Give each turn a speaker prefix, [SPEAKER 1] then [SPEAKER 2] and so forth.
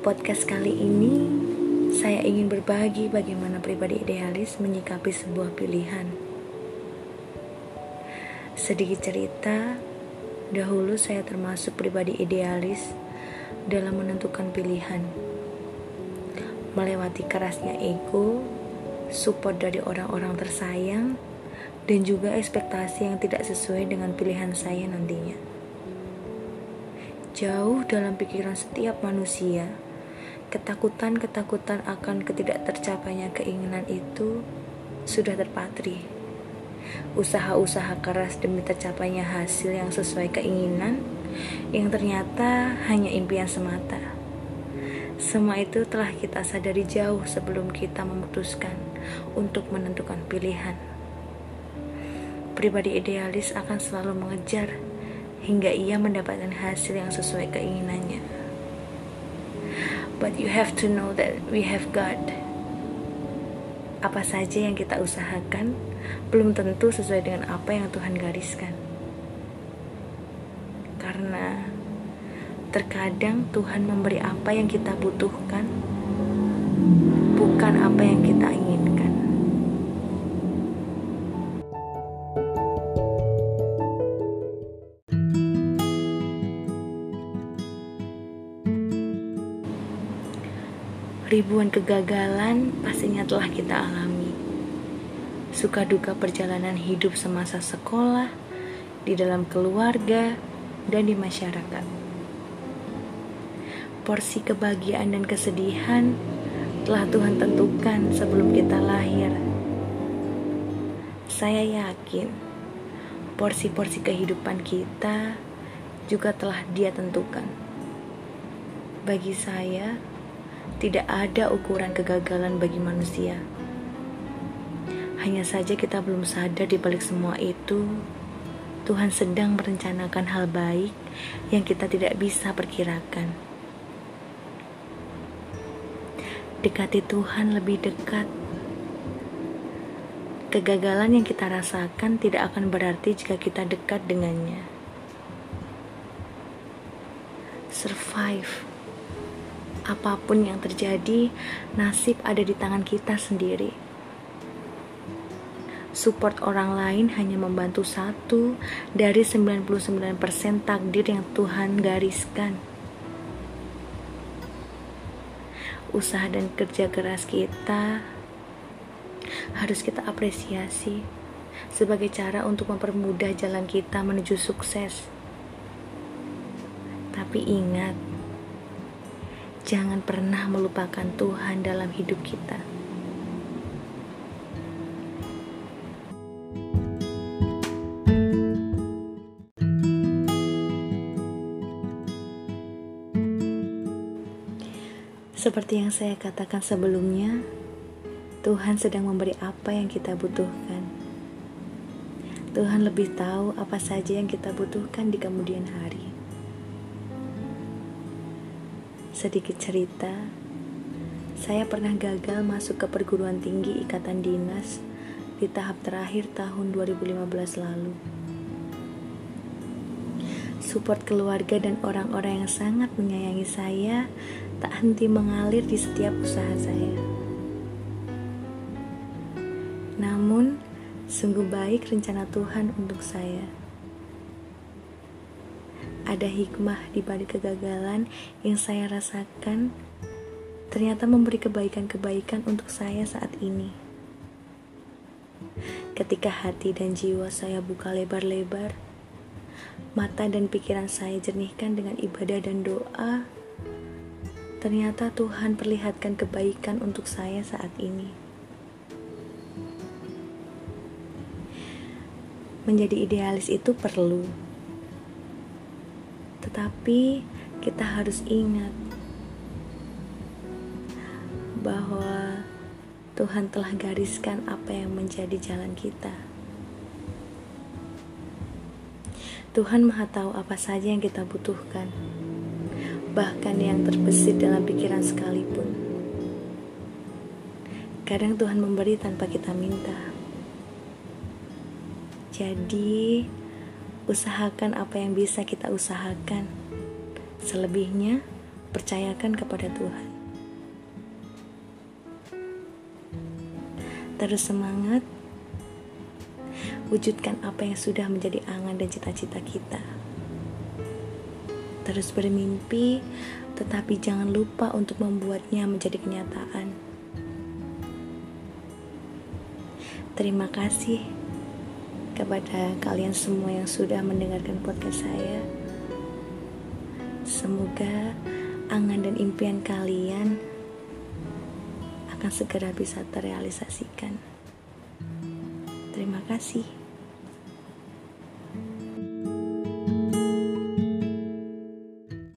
[SPEAKER 1] podcast kali ini saya ingin berbagi bagaimana pribadi idealis menyikapi sebuah pilihan. Sedikit cerita, dahulu saya termasuk pribadi idealis dalam menentukan pilihan. Melewati kerasnya ego, support dari orang-orang tersayang, dan juga ekspektasi yang tidak sesuai dengan pilihan saya nantinya. Jauh dalam pikiran setiap manusia, ketakutan-ketakutan akan ketidaktercapainya keinginan itu sudah terpatri. Usaha-usaha keras demi tercapainya hasil yang sesuai keinginan yang ternyata hanya impian semata. Semua itu telah kita sadari jauh sebelum kita memutuskan untuk menentukan pilihan pribadi idealis akan selalu mengejar hingga ia mendapatkan hasil yang sesuai keinginannya. But you have to know that we have God. Apa saja yang kita usahakan belum tentu sesuai dengan apa yang Tuhan gariskan. Karena terkadang Tuhan memberi apa yang kita butuhkan, bukan apa yang kita Ribuan kegagalan pastinya telah kita alami. Suka duka perjalanan hidup semasa sekolah, di dalam keluarga, dan di masyarakat. Porsi kebahagiaan dan kesedihan telah Tuhan tentukan sebelum kita lahir. Saya yakin porsi-porsi kehidupan kita juga telah Dia tentukan. Bagi saya, tidak ada ukuran kegagalan bagi manusia. Hanya saja kita belum sadar di balik semua itu, Tuhan sedang merencanakan hal baik yang kita tidak bisa perkirakan. Dekati Tuhan lebih dekat. Kegagalan yang kita rasakan tidak akan berarti jika kita dekat dengannya. Survive apa pun yang terjadi, nasib ada di tangan kita sendiri. Support orang lain hanya membantu satu dari 99% takdir yang Tuhan gariskan. Usaha dan kerja keras kita harus kita apresiasi sebagai cara untuk mempermudah jalan kita menuju sukses. Tapi ingat, Jangan pernah melupakan Tuhan dalam hidup kita. Seperti yang saya katakan sebelumnya, Tuhan sedang memberi apa yang kita butuhkan. Tuhan lebih tahu apa saja yang kita butuhkan di kemudian hari. Sedikit cerita, saya pernah gagal masuk ke perguruan tinggi Ikatan Dinas di tahap terakhir tahun 2015 lalu. Support keluarga dan orang-orang yang sangat menyayangi saya tak henti mengalir di setiap usaha saya. Namun, sungguh baik rencana Tuhan untuk saya ada hikmah di balik kegagalan yang saya rasakan ternyata memberi kebaikan-kebaikan untuk saya saat ini. Ketika hati dan jiwa saya buka lebar-lebar, mata dan pikiran saya jernihkan dengan ibadah dan doa, ternyata Tuhan perlihatkan kebaikan untuk saya saat ini. Menjadi idealis itu perlu tetapi kita harus ingat bahwa Tuhan telah gariskan apa yang menjadi jalan kita. Tuhan Maha Tahu apa saja yang kita butuhkan, bahkan yang terbesit dalam pikiran sekalipun. Kadang Tuhan memberi tanpa kita minta. Jadi, usahakan apa yang bisa kita usahakan. Selebihnya, percayakan kepada Tuhan. Terus semangat, wujudkan apa yang sudah menjadi angan dan cita-cita kita. Terus bermimpi, tetapi jangan lupa untuk membuatnya menjadi kenyataan. Terima kasih kepada kalian semua yang sudah mendengarkan podcast saya. Semoga angan dan impian kalian akan segera bisa terrealisasikan. Terima kasih.